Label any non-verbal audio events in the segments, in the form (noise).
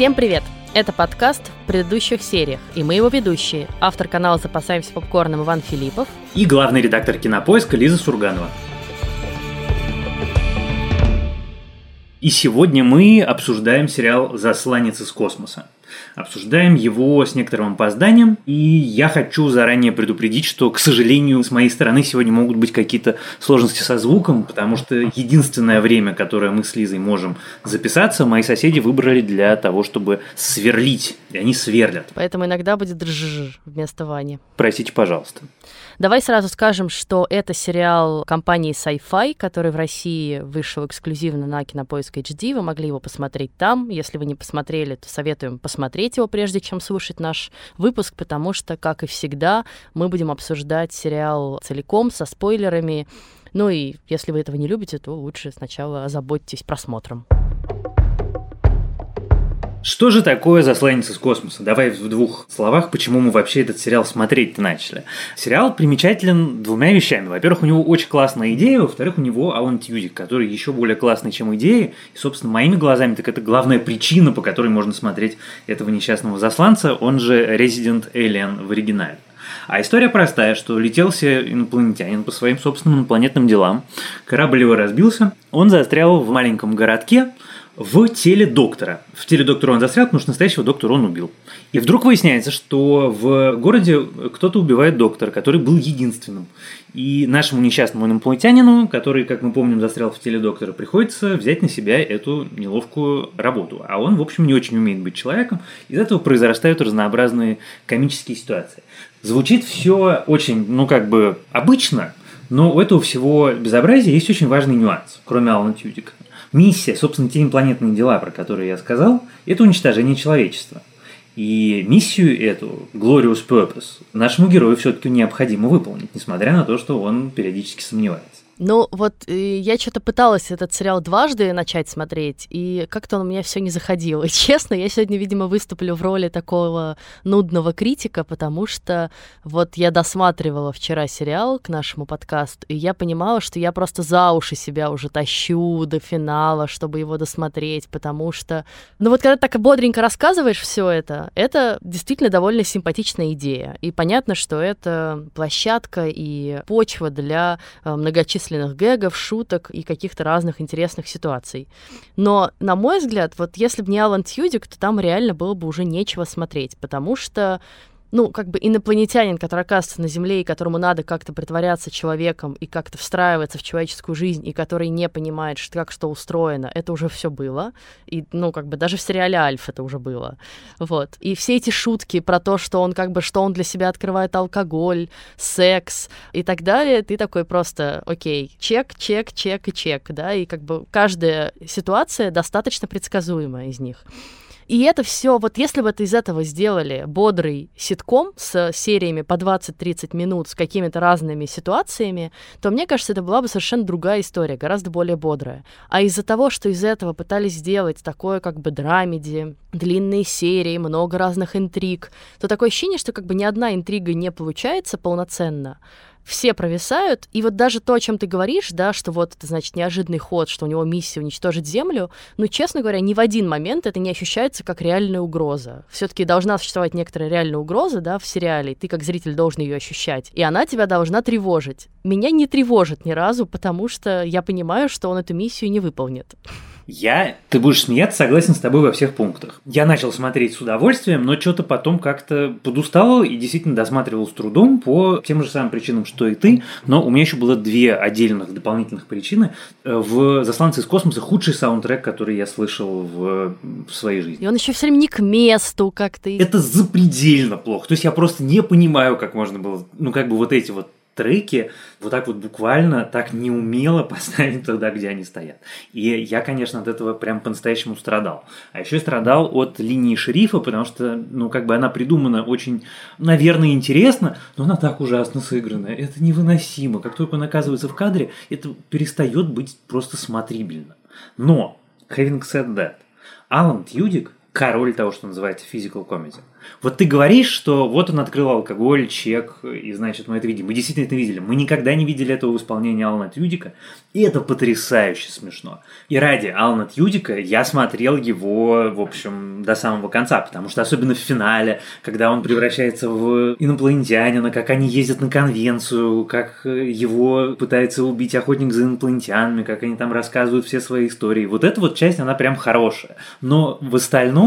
Всем привет! Это подкаст в предыдущих сериях, и мы его ведущие. Автор канала «Запасаемся попкорном» Иван Филиппов. И главный редактор кинопоиска Лиза Сурганова. И сегодня мы обсуждаем сериал «Засланец из космоса». Обсуждаем его с некоторым опозданием, и я хочу заранее предупредить, что, к сожалению, с моей стороны сегодня могут быть какие-то сложности со звуком, потому что единственное время, которое мы с Лизой можем записаться, мои соседи выбрали для того, чтобы сверлить, и они сверлят. Поэтому иногда будет држж вместо Вани. Простите, пожалуйста. Давай сразу скажем, что это сериал компании Sci-Fi, который в России вышел эксклюзивно на Кинопоиск HD. Вы могли его посмотреть там. Если вы не посмотрели, то советуем посмотреть его, прежде чем слушать наш выпуск, потому что, как и всегда, мы будем обсуждать сериал целиком, со спойлерами. Ну и если вы этого не любите, то лучше сначала озаботьтесь просмотром. Что же такое «Засланец из космоса»? Давай в двух словах, почему мы вообще этот сериал смотреть начали. Сериал примечателен двумя вещами. Во-первых, у него очень классная идея, во-вторых, у него Алан Тьюдик, который еще более классный, чем идеи. И, собственно, моими глазами, так это главная причина, по которой можно смотреть этого несчастного засланца, он же Resident Alien в оригинале. А история простая, что летел себе инопланетянин по своим собственным инопланетным делам, корабль его разбился, он застрял в маленьком городке, в теле доктора. В теле доктора он застрял, потому что настоящего доктора он убил. И вдруг выясняется, что в городе кто-то убивает доктора, который был единственным. И нашему несчастному инопланетянину, который, как мы помним, застрял в теле доктора, приходится взять на себя эту неловкую работу. А он, в общем, не очень умеет быть человеком. Из этого произрастают разнообразные комические ситуации. Звучит все очень, ну, как бы обычно, но у этого всего безобразия есть очень важный нюанс, кроме Алана Тьюдика. Миссия, собственно, те инопланетные дела, про которые я сказал, это уничтожение человечества. И миссию эту, Glorious Purpose, нашему герою все-таки необходимо выполнить, несмотря на то, что он периодически сомневается. Ну, вот э, я что-то пыталась этот сериал дважды начать смотреть, и как-то он у меня все не заходил. (laughs) И честно, я сегодня, видимо, выступлю в роли такого нудного критика, потому что вот я досматривала вчера сериал к нашему подкасту, и я понимала, что я просто за уши себя уже тащу до финала, чтобы его досмотреть, потому что, ну вот когда так бодренько рассказываешь все это, это действительно довольно симпатичная идея. И понятно, что это площадка и почва для э, многочисленных бессмысленных гэгов, шуток и каких-то разных интересных ситуаций. Но, на мой взгляд, вот если бы не Алан Тьюдик, то там реально было бы уже нечего смотреть, потому что ну, как бы инопланетянин, который оказывается на Земле и которому надо как-то притворяться человеком и как-то встраиваться в человеческую жизнь, и который не понимает, что, как что устроено, это уже все было. И, ну, как бы даже в сериале Альф это уже было. Вот. И все эти шутки про то, что он как бы, что он для себя открывает алкоголь, секс и так далее, ты такой просто, окей, чек, чек, чек и чек, да, и как бы каждая ситуация достаточно предсказуемая из них. И это все, вот если бы это из этого сделали бодрый ситком с сериями по 20-30 минут, с какими-то разными ситуациями, то мне кажется, это была бы совершенно другая история, гораздо более бодрая. А из-за того, что из этого пытались сделать такое как бы драмеди, длинные серии, много разных интриг, то такое ощущение, что как бы ни одна интрига не получается полноценно все провисают, и вот даже то, о чем ты говоришь, да, что вот это, значит, неожиданный ход, что у него миссия уничтожить Землю, ну, честно говоря, ни в один момент это не ощущается как реальная угроза. Все-таки должна существовать некоторая реальная угроза, да, в сериале, и ты как зритель должен ее ощущать, и она тебя должна тревожить. Меня не тревожит ни разу, потому что я понимаю, что он эту миссию не выполнит. Я, ты будешь смеяться, согласен с тобой во всех пунктах. Я начал смотреть с удовольствием, но что-то потом как-то подустал и действительно досматривал с трудом по тем же самым причинам, что и ты. Но у меня еще было две отдельных дополнительных причины. В «Засланце из космоса» худший саундтрек, который я слышал в, в своей жизни. И он еще все время не к месту как-то. Это запредельно плохо. То есть я просто не понимаю, как можно было, ну как бы вот эти вот треки вот так вот буквально, так неумело (laughs) поставить туда, где они стоят. И я, конечно, от этого прям по-настоящему страдал. А еще страдал от линии шерифа, потому что, ну, как бы она придумана очень, наверное, интересно, но она так ужасно сыграна. Это невыносимо. Как только он оказывается в кадре, это перестает быть просто смотрибельно. Но, having said that, Алан Тьюдик, король того, что называется physical comedy – Вот ты говоришь, что вот он открыл алкоголь, чек, и значит мы это видим. Мы действительно это видели. Мы никогда не видели этого в исполнении Алана Тюдика, и это потрясающе смешно. И ради Алана Тюдика я смотрел его, в общем, до самого конца, потому что особенно в финале, когда он превращается в инопланетянина, как они ездят на конвенцию, как его пытается убить охотник за инопланетянами, как они там рассказывают все свои истории. Вот эта вот часть, она прям хорошая. Но в остальном,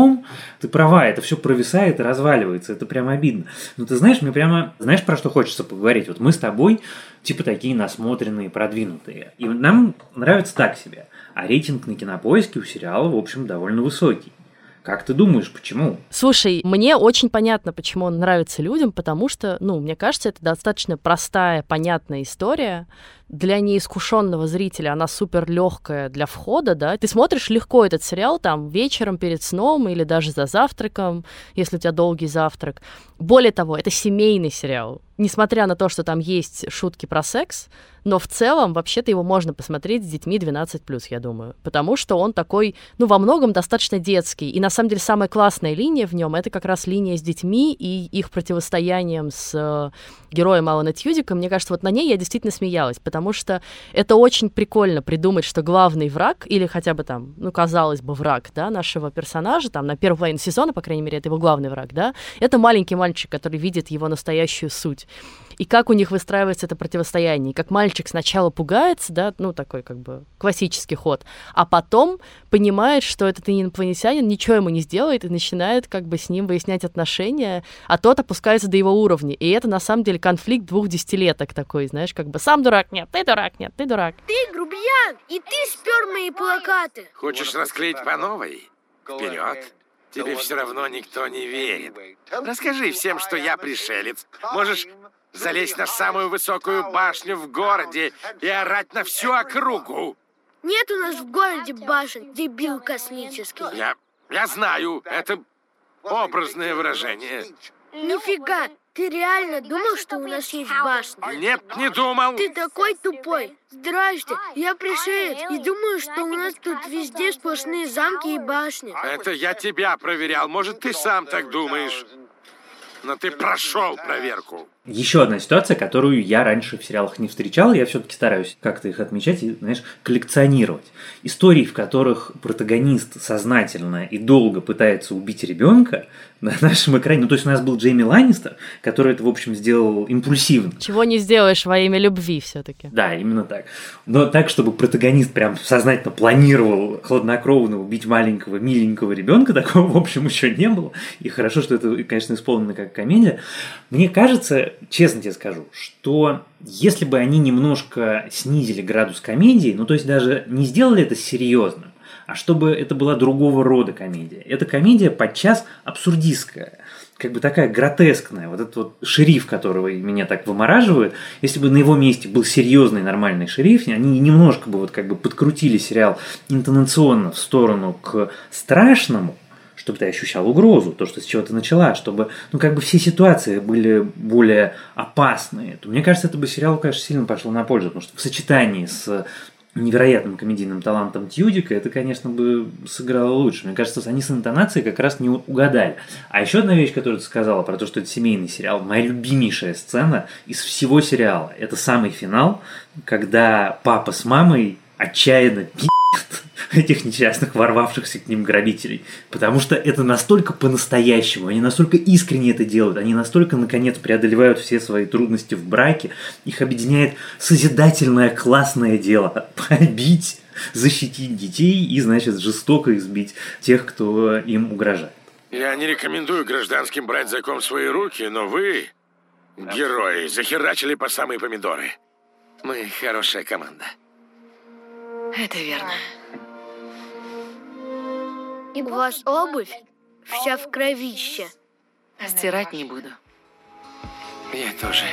ты права, это все провисает и разваливается. Это прям обидно. Но ты знаешь, мне прямо, знаешь, про что хочется поговорить? Вот мы с тобой типа такие насмотренные, продвинутые. И нам нравится так себе. А рейтинг на кинопоиске у сериала, в общем, довольно высокий. Как ты думаешь, почему? Слушай, мне очень понятно, почему он нравится людям, потому что, ну, мне кажется, это достаточно простая, понятная история. Для неискушенного зрителя она супер легкая для входа, да. Ты смотришь легко этот сериал там вечером перед сном или даже за завтраком, если у тебя долгий завтрак. Более того, это семейный сериал. Несмотря на то, что там есть шутки про секс, но в целом вообще-то его можно посмотреть с детьми 12+, я думаю. Потому что он такой, ну, во многом достаточно детский. И на самом деле самая классная линия в нем это как раз линия с детьми и их противостоянием с э, героем Алана Тьюдика. Мне кажется, вот на ней я действительно смеялась, потому что это очень прикольно придумать, что главный враг, или хотя бы там, ну, казалось бы, враг, да, нашего персонажа, там, на первой половине сезона, по крайней мере, это его главный враг, да, это маленький мальчик, который видит его настоящую суть и как у них выстраивается это противостояние, и как мальчик сначала пугается, да, ну, такой как бы классический ход, а потом понимает, что этот инопланетянин ничего ему не сделает, и начинает как бы с ним выяснять отношения, а тот опускается до его уровня, и это на самом деле конфликт двух десятилеток такой, знаешь, как бы сам дурак, нет, ты дурак, нет, ты дурак. Ты грубиян, и ты спер мои плакаты. Хочешь расклеить по новой? Вперед. Тебе все равно никто не верит. Расскажи всем, что я пришелец. Можешь залезть на самую высокую башню в городе и орать на всю округу. Нет у нас в городе башен, дебил космический. Я, я знаю, это образное выражение. Нифига, ты реально думал, что у нас есть башня? Нет, не думал. Ты такой тупой. Здрасте, я пришелец и думаю, что у нас тут везде сплошные замки и башни. Это я тебя проверял. Может, ты сам так думаешь. Но ты прошел проверку. Еще одна ситуация, которую я раньше в сериалах не встречал, я все-таки стараюсь как-то их отмечать и, знаешь, коллекционировать. Истории, в которых протагонист сознательно и долго пытается убить ребенка на нашем экране. Ну, то есть у нас был Джейми Ланнистер, который это, в общем, сделал импульсивно. Чего не сделаешь во имя любви все-таки. Да, именно так. Но так, чтобы протагонист прям сознательно планировал хладнокровно убить маленького, миленького ребенка, такого, в общем, еще не было. И хорошо, что это, конечно, исполнено как комедия. Мне кажется, честно тебе скажу, что если бы они немножко снизили градус комедии, ну то есть даже не сделали это серьезно, а чтобы это была другого рода комедия. Эта комедия подчас абсурдистская, как бы такая гротескная. Вот этот вот шериф, которого меня так вымораживает, если бы на его месте был серьезный нормальный шериф, они немножко бы вот как бы подкрутили сериал интонационно в сторону к страшному, чтобы ты ощущал угрозу, то, что с чего ты начала, чтобы, ну, как бы все ситуации были более опасные, то мне кажется, это бы сериал, конечно, сильно пошло на пользу, потому что в сочетании с невероятным комедийным талантом Тьюдика, это, конечно, бы сыграло лучше. Мне кажется, они с интонацией как раз не угадали. А еще одна вещь, которую ты сказала про то, что это семейный сериал, моя любимейшая сцена из всего сериала, это самый финал, когда папа с мамой отчаянно пи*** (laughs) этих несчастных ворвавшихся к ним грабителей. Потому что это настолько по-настоящему, они настолько искренне это делают, они настолько, наконец, преодолевают все свои трудности в браке, их объединяет созидательное классное дело – побить, защитить детей и, значит, жестоко избить тех, кто им угрожает. Я не рекомендую гражданским брать закон в свои руки, но вы, герои, захерачили по самые помидоры. Мы хорошая команда. Это верно. У вас обувь вся в кровище. Стирать не буду. Я тоже.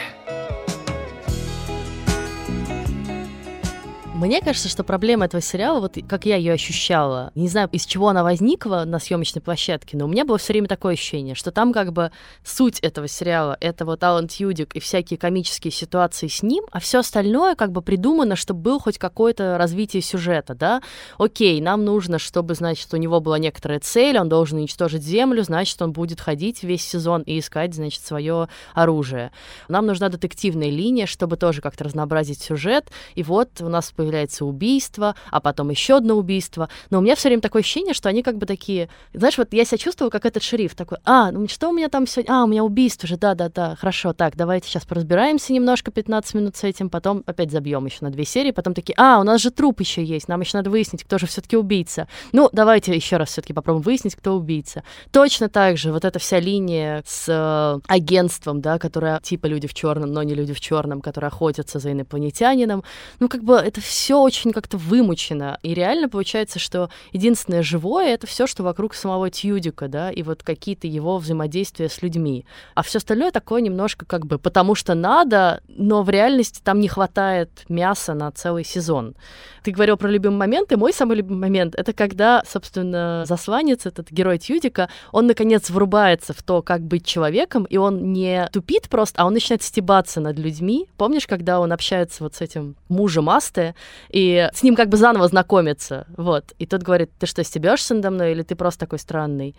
Мне кажется, что проблема этого сериала, вот как я ее ощущала, не знаю, из чего она возникла на съемочной площадке, но у меня было все время такое ощущение, что там как бы суть этого сериала — это вот Алан Тьюдик и всякие комические ситуации с ним, а все остальное как бы придумано, чтобы был хоть какое-то развитие сюжета, да? Окей, нам нужно, чтобы, значит, у него была некоторая цель, он должен уничтожить Землю, значит, он будет ходить весь сезон и искать, значит, свое оружие. Нам нужна детективная линия, чтобы тоже как-то разнообразить сюжет, и вот у нас появляется появляется убийство, а потом еще одно убийство. Но у меня все время такое ощущение, что они как бы такие... Знаешь, вот я себя чувствую, как этот шериф такой, а, ну что у меня там сегодня? А, у меня убийство же, да-да-да, хорошо, так, давайте сейчас поразбираемся немножко 15 минут с этим, потом опять забьем еще на две серии, потом такие, а, у нас же труп еще есть, нам еще надо выяснить, кто же все-таки убийца. Ну, давайте еще раз все-таки попробуем выяснить, кто убийца. Точно так же вот эта вся линия с э, агентством, да, которая типа люди в черном, но не люди в черном, которые охотятся за инопланетянином. Ну, как бы это все все очень как-то вымучено. И реально получается, что единственное живое — это все, что вокруг самого Тьюдика, да, и вот какие-то его взаимодействия с людьми. А все остальное такое немножко как бы потому что надо, но в реальности там не хватает мяса на целый сезон. Ты говорил про любимый момент, и мой самый любимый момент — это когда, собственно, засланец, этот герой Тьюдика, он, наконец, врубается в то, как быть человеком, и он не тупит просто, а он начинает стебаться над людьми. Помнишь, когда он общается вот с этим мужем Асты, и с ним как бы заново знакомится, вот. И тот говорит, ты что, стебешься надо мной, или ты просто такой странный?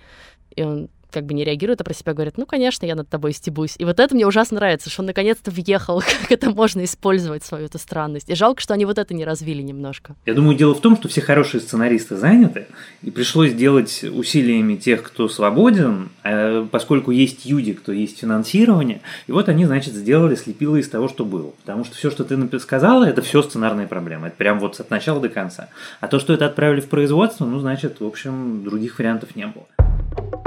И он как бы не реагирует, а про себя говорит, ну, конечно, я над тобой стебусь. И вот это мне ужасно нравится, что он наконец-то въехал, (laughs) как это можно использовать, свою эту странность. И жалко, что они вот это не развили немножко. Я думаю, дело в том, что все хорошие сценаристы заняты, и пришлось делать усилиями тех, кто свободен, а поскольку есть юдик, то есть финансирование, и вот они, значит, сделали, слепило из того, что было. Потому что все, что ты сказала, это все сценарные проблемы. Это прям вот от начала до конца. А то, что это отправили в производство, ну, значит, в общем, других вариантов не было.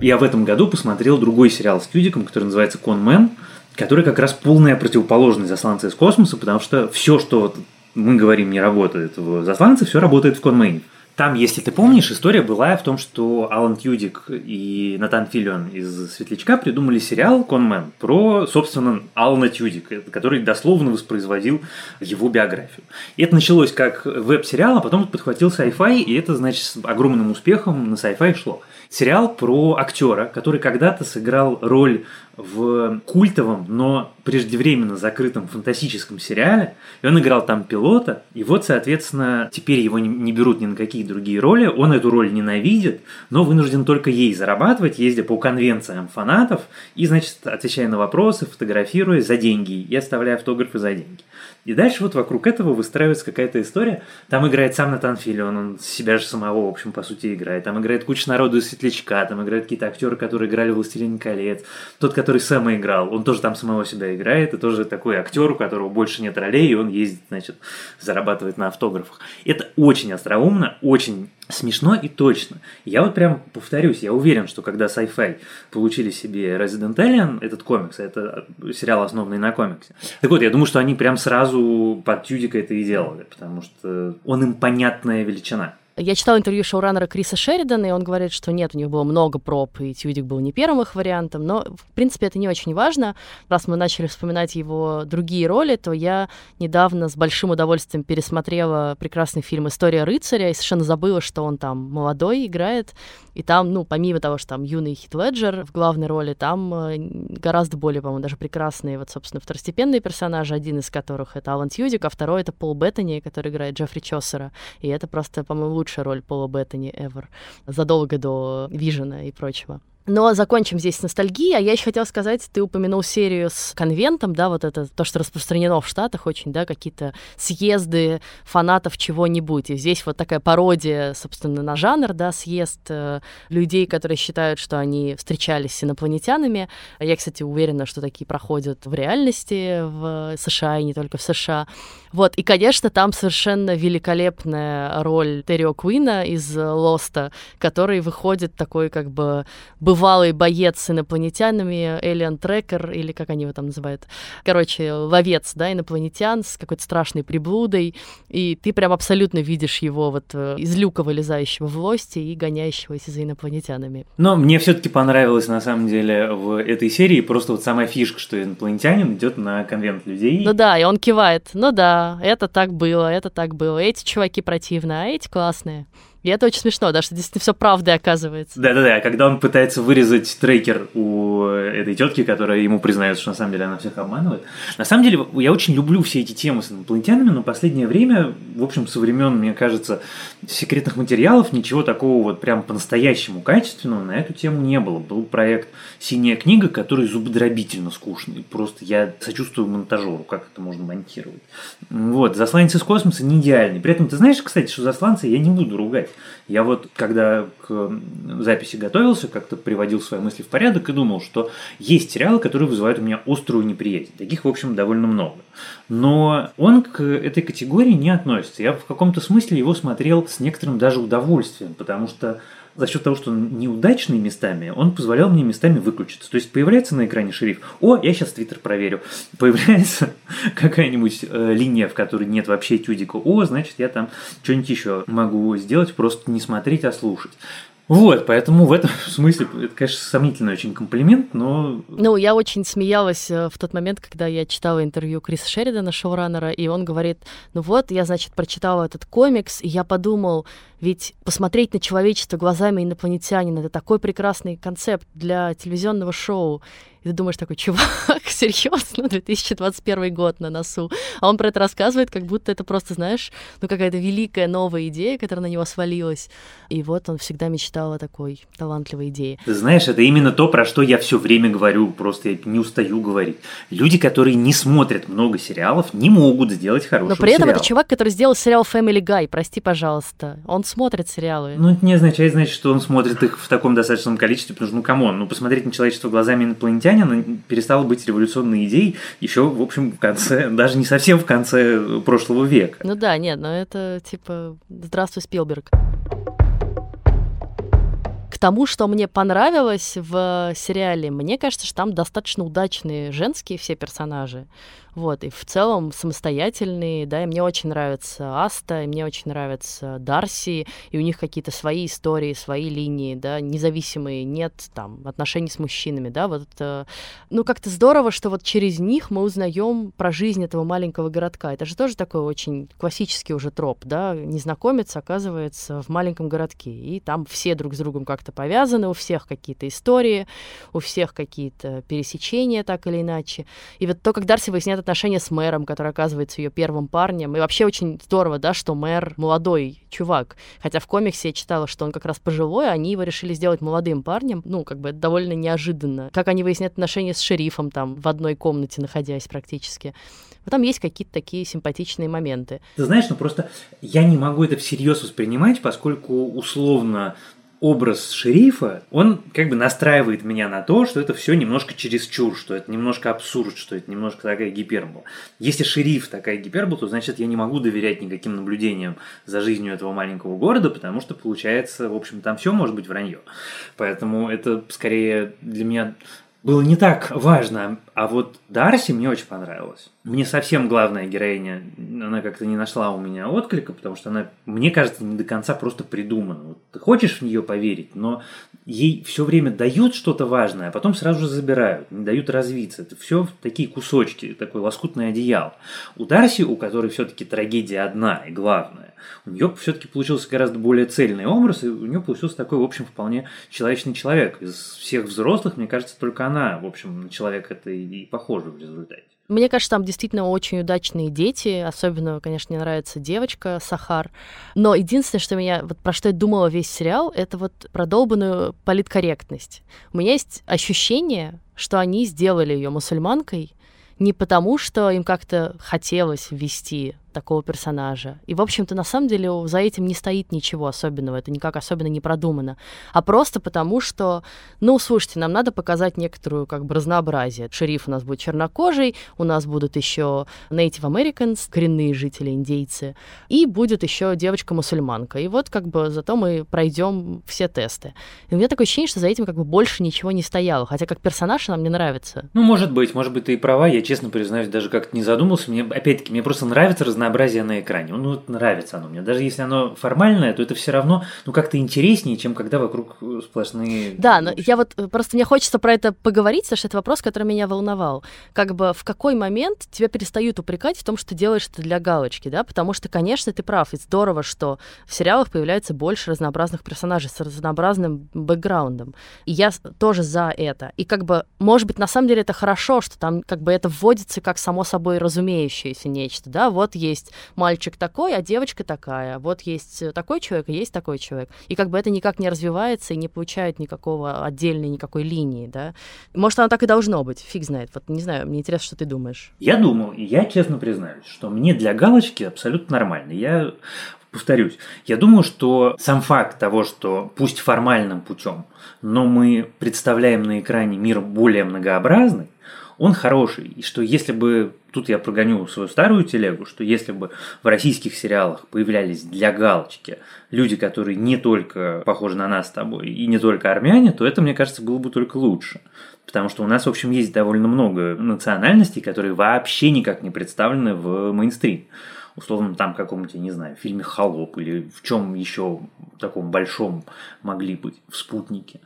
Я в этом году посмотрел другой сериал с Кьюдиком, который называется «Конмен», который как раз полная противоположность «Засланца из космоса», потому что все, что мы говорим, не работает в «Засланце», все работает в «Конмене». Там, если ты помнишь, история была в том, что Алан Тьюдик и Натан Филлион из «Светлячка» придумали сериал «Конмен» про, собственно, Алана Тьюдика, который дословно воспроизводил его биографию. И это началось как веб-сериал, а потом подхватил sci-fi, и это, значит, с огромным успехом на sci-fi шло. Сериал про актера, который когда-то сыграл роль в культовом, но преждевременно закрытом фантастическом сериале, и он играл там пилота, и вот, соответственно, теперь его не, берут ни на какие другие роли, он эту роль ненавидит, но вынужден только ей зарабатывать, ездя по конвенциям фанатов, и, значит, отвечая на вопросы, фотографируя за деньги и оставляя автографы за деньги. И дальше вот вокруг этого выстраивается какая-то история. Там играет сам Натан Филион, он себя же самого, в общем, по сути, играет. Там играет куча народу из Светлячка, там играют какие-то актеры, которые играли «Властелин колец». Тот, который Сэма играл, он тоже там самого себя играет, и тоже такой актер, у которого больше нет ролей, и он ездит, значит, зарабатывает на автографах. Это очень остроумно, очень смешно и точно. Я вот прям повторюсь, я уверен, что когда Sci-Fi получили себе Resident Alien, этот комикс, это сериал, основанный на комиксе. Так вот, я думаю, что они прям сразу под Тюдика это и делали, потому что он им понятная величина. Я читала интервью шоураннера Криса Шеридана, и он говорит, что нет, у них было много проб, и Тьюдик был не первым их вариантом, но, в принципе, это не очень важно. Раз мы начали вспоминать его другие роли, то я недавно с большим удовольствием пересмотрела прекрасный фильм «История рыцаря» и совершенно забыла, что он там молодой играет, и там, ну, помимо того, что там юный Хит Леджер в главной роли, там э, гораздо более, по-моему, даже прекрасные, вот, собственно, второстепенные персонажи, один из которых это Алан Тьюдик, а второй это Пол Беттани, который играет Джеффри Чосера. И это просто, по-моему, лучшая роль Пола Беттани ever, задолго до Вижена и прочего. Но закончим здесь с ностальгией. А я еще хотела сказать, ты упомянул серию с конвентом, да, вот это то, что распространено в Штатах очень, да, какие-то съезды фанатов чего-нибудь. И здесь вот такая пародия, собственно, на жанр, да, съезд э, людей, которые считают, что они встречались с инопланетянами. Я, кстати, уверена, что такие проходят в реальности в США и не только в США. Вот, и, конечно, там совершенно великолепная роль Террио Куина из Лоста, который выходит такой как бы бывалый боец с инопланетянами, Alien Tracker, или как они его там называют. Короче, ловец, да, инопланетян с какой-то страшной приблудой, и ты прям абсолютно видишь его вот э, из люка вылезающего в лости и гоняющегося за инопланетянами. Но мне все-таки понравилось на самом деле в этой серии просто вот самая фишка, что инопланетянин идет на конвент людей. Ну да, и он кивает. Ну да, это так было, это так было. Эти чуваки противные, а эти классные. И это очень смешно, да, что действительно все правдой оказывается. Да-да-да, когда он пытается вырезать трекер у этой тетки, которая ему признается, что на самом деле она всех обманывает. На самом деле, я очень люблю все эти темы с инопланетянами, но последнее время, в общем, со времен, мне кажется, секретных материалов ничего такого вот прям по-настоящему качественного на эту тему не было. Был проект «Синяя книга», который зубодробительно скучный. Просто я сочувствую монтажеру, как это можно монтировать. Вот, «Засланец из космоса» не идеальный. При этом, ты знаешь, кстати, что «Засланца» я не буду ругать. Я вот, когда к записи готовился, как-то приводил свои мысли в порядок и думал, что есть сериалы, которые вызывают у меня острую неприязнь. Таких, в общем, довольно много. Но он к этой категории не относится. Я в каком-то смысле его смотрел с некоторым даже удовольствием, потому что за счет того, что он неудачный местами, он позволял мне местами выключиться. То есть появляется на экране шериф, о, я сейчас твиттер проверю. (laughs) Появляется (laughs) какая-нибудь э, линия, в которой нет вообще тюдика, о, значит, я там что-нибудь еще могу сделать, просто не смотреть, а слушать. Вот, поэтому в этом (laughs) смысле это, конечно, сомнительный очень комплимент, но... Ну, я очень смеялась э, в тот момент, когда я читала интервью Криса Шеридана, шоураннера, и он говорит, ну вот, я, значит, прочитала этот комикс, и я подумал, ведь посмотреть на человечество глазами инопланетянина — это такой прекрасный концепт для телевизионного шоу. И ты думаешь такой, чувак, (laughs) серьезно, 2021 год на носу. А он про это рассказывает, как будто это просто, знаешь, ну какая-то великая новая идея, которая на него свалилась. И вот он всегда мечтал о такой талантливой идее. Ты знаешь, это именно то, про что я все время говорю, просто я не устаю говорить. Люди, которые не смотрят много сериалов, не могут сделать хорошего Но при этом сериала. это чувак, который сделал сериал Family Guy, прости, пожалуйста. Он смотрит сериалы. Ну, это не означает, значит, что он смотрит их в таком достаточном количестве, потому что, ну, come on, ну, посмотреть на человечество глазами инопланетянина перестало быть революционной идеей еще, в общем, в конце, даже не совсем в конце прошлого века. Ну да, нет, но это типа «Здравствуй, Спилберг». К тому, что мне понравилось в сериале, мне кажется, что там достаточно удачные женские все персонажи. Вот, и в целом самостоятельные, да, и мне очень нравится Аста, и мне очень нравится Дарси, и у них какие-то свои истории, свои линии, да, независимые, нет там отношений с мужчинами, да, вот, э, ну, как-то здорово, что вот через них мы узнаем про жизнь этого маленького городка. Это же тоже такой очень классический уже троп, да, незнакомец оказывается в маленьком городке, и там все друг с другом как-то повязаны, у всех какие-то истории, у всех какие-то пересечения так или иначе. И вот то, как Дарси выясняет отношения с мэром, который оказывается ее первым парнем. И вообще очень здорово, да, что мэр молодой чувак. Хотя в комиксе я читала, что он как раз пожилой, а они его решили сделать молодым парнем. Ну, как бы довольно неожиданно. Как они выясняют отношения с шерифом там в одной комнате находясь практически. Но там есть какие-то такие симпатичные моменты. Ты знаешь, ну просто я не могу это всерьез воспринимать, поскольку условно образ шерифа, он как бы настраивает меня на то, что это все немножко чересчур, что это немножко абсурд, что это немножко такая гипербола. Если шериф такая гипербола, то значит я не могу доверять никаким наблюдениям за жизнью этого маленького города, потому что получается, в общем, там все может быть вранье. Поэтому это скорее для меня было не так важно. А вот Дарси мне очень понравилась. Мне совсем главная героиня, она как-то не нашла у меня отклика, потому что она, мне кажется, не до конца просто придумана. Вот ты хочешь в нее поверить, но ей все время дают что-то важное, а потом сразу же забирают, не дают развиться. Это все такие кусочки, такой лоскутный одеял. У Дарси, у которой все-таки трагедия одна и главная, у нее все-таки получился гораздо более цельный образ, и у нее получился такой, в общем, вполне человечный человек. Из всех взрослых, мне кажется, только она, в общем, на человека это и похожа в результате. Мне кажется, там действительно очень удачные дети. Особенно, конечно, мне нравится девочка Сахар. Но единственное, что меня, вот про что я думала весь сериал, это вот продолбанную политкорректность. У меня есть ощущение, что они сделали ее мусульманкой не потому, что им как-то хотелось ввести такого персонажа. И, в общем-то, на самом деле за этим не стоит ничего особенного, это никак особенно не продумано. А просто потому, что, ну, слушайте, нам надо показать некоторую как бы разнообразие. Шериф у нас будет чернокожий, у нас будут еще Native Americans, коренные жители, индейцы, и будет еще девочка-мусульманка. И вот как бы зато мы пройдем все тесты. И у меня такое ощущение, что за этим как бы больше ничего не стояло. Хотя как персонаж она мне нравится. Ну, может быть, может быть, ты и права. Я, честно признаюсь, даже как-то не задумался. Мне, опять-таки, мне просто нравится разнообразие на экране. Ну, нравится оно мне. Даже если оно формальное, то это все равно, ну, как-то интереснее, чем когда вокруг сплошные... Да, но я вот э, просто мне хочется про это поговорить, потому что это вопрос, который меня волновал. Как бы в какой момент тебя перестают упрекать в том, что ты делаешь это для галочки, да? Потому что, конечно, ты прав, и здорово, что в сериалах появляется больше разнообразных персонажей с разнообразным бэкграундом. И я тоже за это. И как бы, может быть, на самом деле это хорошо, что там как бы это вводится как само собой разумеющееся нечто, да? Вот есть мальчик такой, а девочка такая. Вот есть такой человек, и есть такой человек. И как бы это никак не развивается и не получает никакого отдельной никакой линии, да? Может, оно так и должно быть, фиг знает. Вот не знаю, мне интересно, что ты думаешь. Я думал, и я честно признаюсь, что мне для галочки абсолютно нормально. Я повторюсь, я думаю, что сам факт того, что пусть формальным путем, но мы представляем на экране мир более многообразный, он хороший. И что если бы, тут я прогоню свою старую телегу, что если бы в российских сериалах появлялись для галочки люди, которые не только похожи на нас с тобой, и не только армяне, то это, мне кажется, было бы только лучше. Потому что у нас, в общем, есть довольно много национальностей, которые вообще никак не представлены в мейнстрим условно там каком-нибудь, я не знаю, фильме «Холоп» или в чем еще таком большом могли быть, в «Спутнике».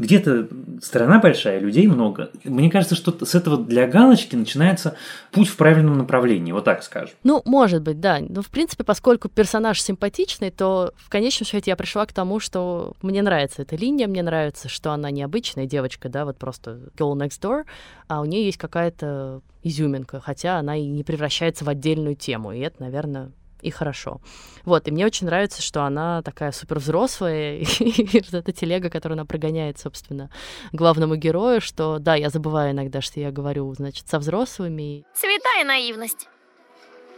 Где-то страна большая, людей много. Мне кажется, что с этого для галочки начинается путь в правильном направлении, вот так скажем. Ну, может быть, да. Но, в принципе, поскольку персонаж симпатичный, то в конечном счете я пришла к тому, что мне нравится эта линия, мне нравится, что она необычная девочка, да, вот просто girl next door, а у нее есть какая-то изюминка, хотя она и не превращается в отдельную тему, и это, наверное, и хорошо. Вот, и мне очень нравится, что она такая супер взрослая, (laughs) и эта телега, которую она прогоняет, собственно, главному герою, что, да, я забываю иногда, что я говорю, значит, со взрослыми. Святая наивность.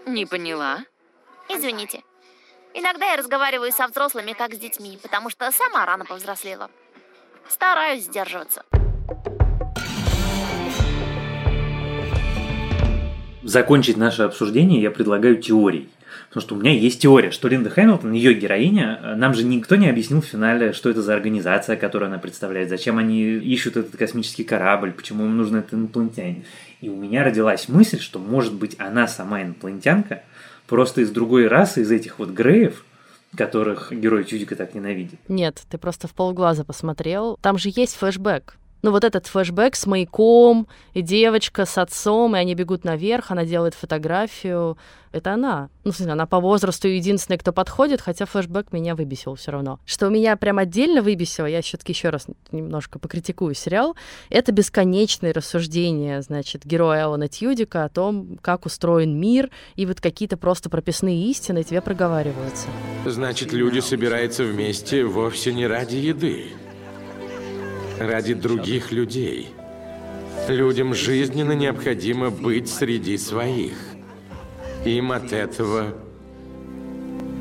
Не поняла. Извините. Иногда я разговариваю со взрослыми, как с детьми, потому что сама рано повзрослела. Стараюсь сдерживаться. Закончить наше обсуждение я предлагаю теорией. Потому что у меня есть теория, что Линда Хэмилтон, ее героиня, э, нам же никто не объяснил в финале, что это за организация, которую она представляет, зачем они ищут этот космический корабль, почему им нужен этот инопланетянин. И у меня родилась мысль, что, может быть, она сама инопланетянка, просто из другой расы, из этих вот Греев, которых герой Тюдика так ненавидит. Нет, ты просто в полглаза посмотрел. Там же есть флешбэк. Ну вот этот флешбэк с маяком, и девочка с отцом, и они бегут наверх, она делает фотографию. Это она. Ну, в смысле, она по возрасту единственная, кто подходит, хотя флешбэк меня выбесил все равно. Что меня прям отдельно выбесило, я все-таки еще раз немножко покритикую сериал, это бесконечные рассуждения, значит, героя Алана Тьюдика о том, как устроен мир, и вот какие-то просто прописные истины тебе проговариваются. Значит, люди собираются вместе вовсе не ради еды ради других людей. Людям жизненно необходимо быть среди своих. Им от этого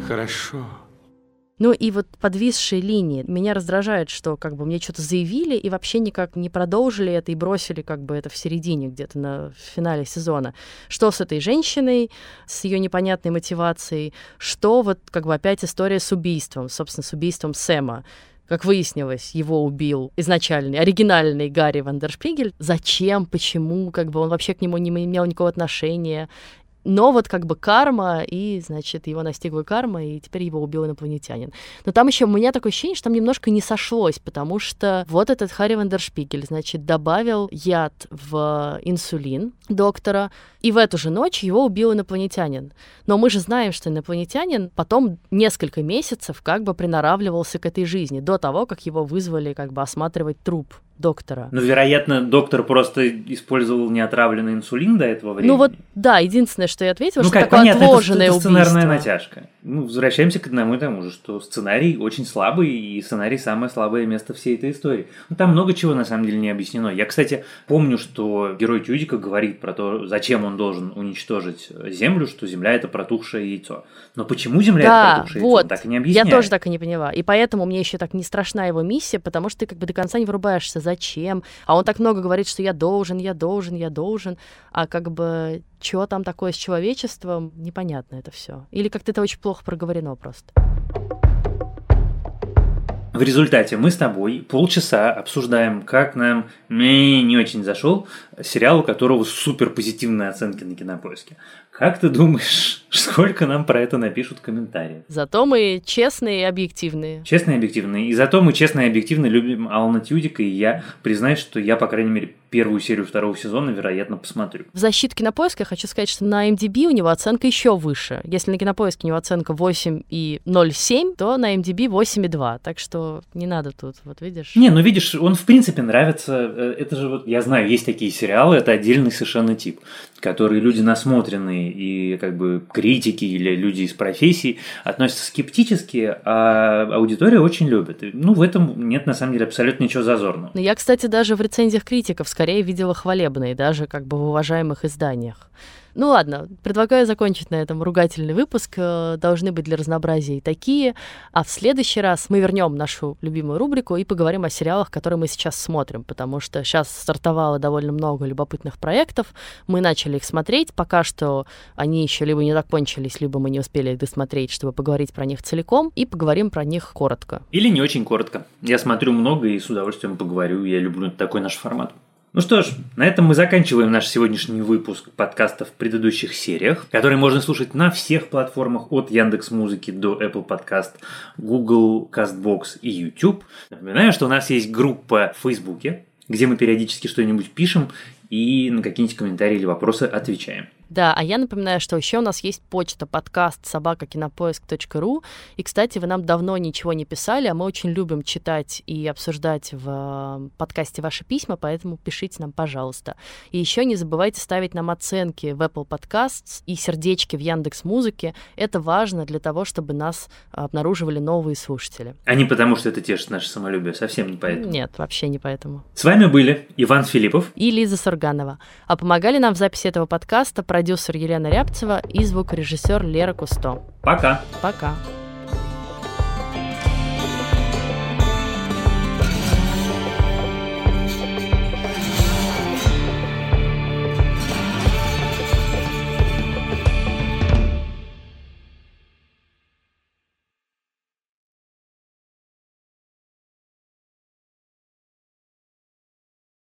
хорошо. Ну и вот подвисшие линии. Меня раздражает, что как бы мне что-то заявили и вообще никак не продолжили это и бросили как бы это в середине где-то на финале сезона. Что с этой женщиной, с ее непонятной мотивацией, что вот как бы опять история с убийством, собственно, с убийством Сэма как выяснилось, его убил изначальный, оригинальный Гарри Вандершпигель. Зачем, почему, как бы он вообще к нему не имел никакого отношения. Но вот как бы карма, и, значит, его настигла карма, и теперь его убил инопланетянин. Но там еще у меня такое ощущение, что там немножко не сошлось, потому что вот этот Харри Вандершпигель, значит, добавил яд в инсулин доктора, и в эту же ночь его убил инопланетянин. Но мы же знаем, что инопланетянин потом несколько месяцев как бы приноравливался к этой жизни, до того, как его вызвали как бы осматривать труп доктора. Ну, вероятно, доктор просто использовал неотравленный инсулин до этого времени. Ну вот, да, единственное, что я ответила, ну, что как, такое понятно, отложенное это, это сценарная убийство. натяжка. Ну, возвращаемся к одному и тому же, что сценарий очень слабый, и сценарий самое слабое место всей этой истории. Ну, там много чего на самом деле не объяснено. Я, кстати, помню, что герой Тюдика говорит про то, зачем он должен уничтожить Землю, что Земля это протухшее яйцо. Но почему Земля это Да, протухшее вот. яйцо, он так и не объясняет. Я тоже так и не поняла. И поэтому мне еще так не страшна его миссия, потому что ты как бы до конца не врубаешься, зачем. А он так много говорит, что я должен, я должен, я должен. А как бы что там такое с человечеством, непонятно это все. Или как-то это очень плохо проговорено просто. В результате мы с тобой полчаса обсуждаем, как нам не очень зашел сериал, у которого супер позитивные оценки на кинопоиске. Как ты думаешь, (laughs) сколько нам про это напишут комментариев? Зато мы честные и объективные. Честно и объективно. И зато мы честно и объективно любим Алана Тюдика, и я признаюсь, что я, по крайней мере, первую серию второго сезона, вероятно, посмотрю. В защиту кинопоиска хочу сказать, что на MDB у него оценка еще выше. Если на кинопоиске у него оценка 8,07, то на MDB 8,2. Так что не надо тут, вот видишь. Не, ну видишь, он в принципе нравится. э, Это же вот, я знаю, есть такие сериалы, это отдельный совершенно тип, которые люди насмотренные и как бы критики или люди из профессий относятся скептически, а аудитория очень любит. Ну, в этом нет на самом деле абсолютно ничего зазорного. Но я, кстати, даже в рецензиях критиков скорее видела хвалебные, даже как бы в уважаемых изданиях. Ну ладно, предлагаю закончить на этом ругательный выпуск. Э, Должны быть для разнообразия и такие. А в следующий раз мы вернем нашу любимую рубрику и поговорим о сериалах, которые мы сейчас смотрим, потому что сейчас стартовало довольно много любопытных проектов. Мы начали их смотреть. Пока что они еще либо не закончились, либо мы не успели их досмотреть, чтобы поговорить про них целиком. И поговорим про них коротко. Или не очень коротко. Я смотрю много и с удовольствием поговорю. Я люблю такой наш формат. Ну что ж, на этом мы заканчиваем наш сегодняшний выпуск подкаста в предыдущих сериях, которые можно слушать на всех платформах от Яндекс Музыки до Apple Podcast, Google, CastBox и YouTube. Напоминаю, что у нас есть группа в Фейсбуке, где мы периодически что-нибудь пишем и на какие-нибудь комментарии или вопросы отвечаем. Да, а я напоминаю, что еще у нас есть почта подкаст собакакинопоиск.ру. И, кстати, вы нам давно ничего не писали, а мы очень любим читать и обсуждать в э, подкасте ваши письма, поэтому пишите нам, пожалуйста. И еще не забывайте ставить нам оценки в Apple Podcasts и сердечки в Яндекс Музыке. Это важно для того, чтобы нас обнаруживали новые слушатели. А не потому, что это тешит наше самолюбие, совсем не поэтому. Нет, вообще не поэтому. С вами были Иван Филиппов И Лиза Сурганова. А помогали нам в записи этого подкаста продюсер Елена Рябцева и звукорежиссер Лера Кусто. Пока! Пока.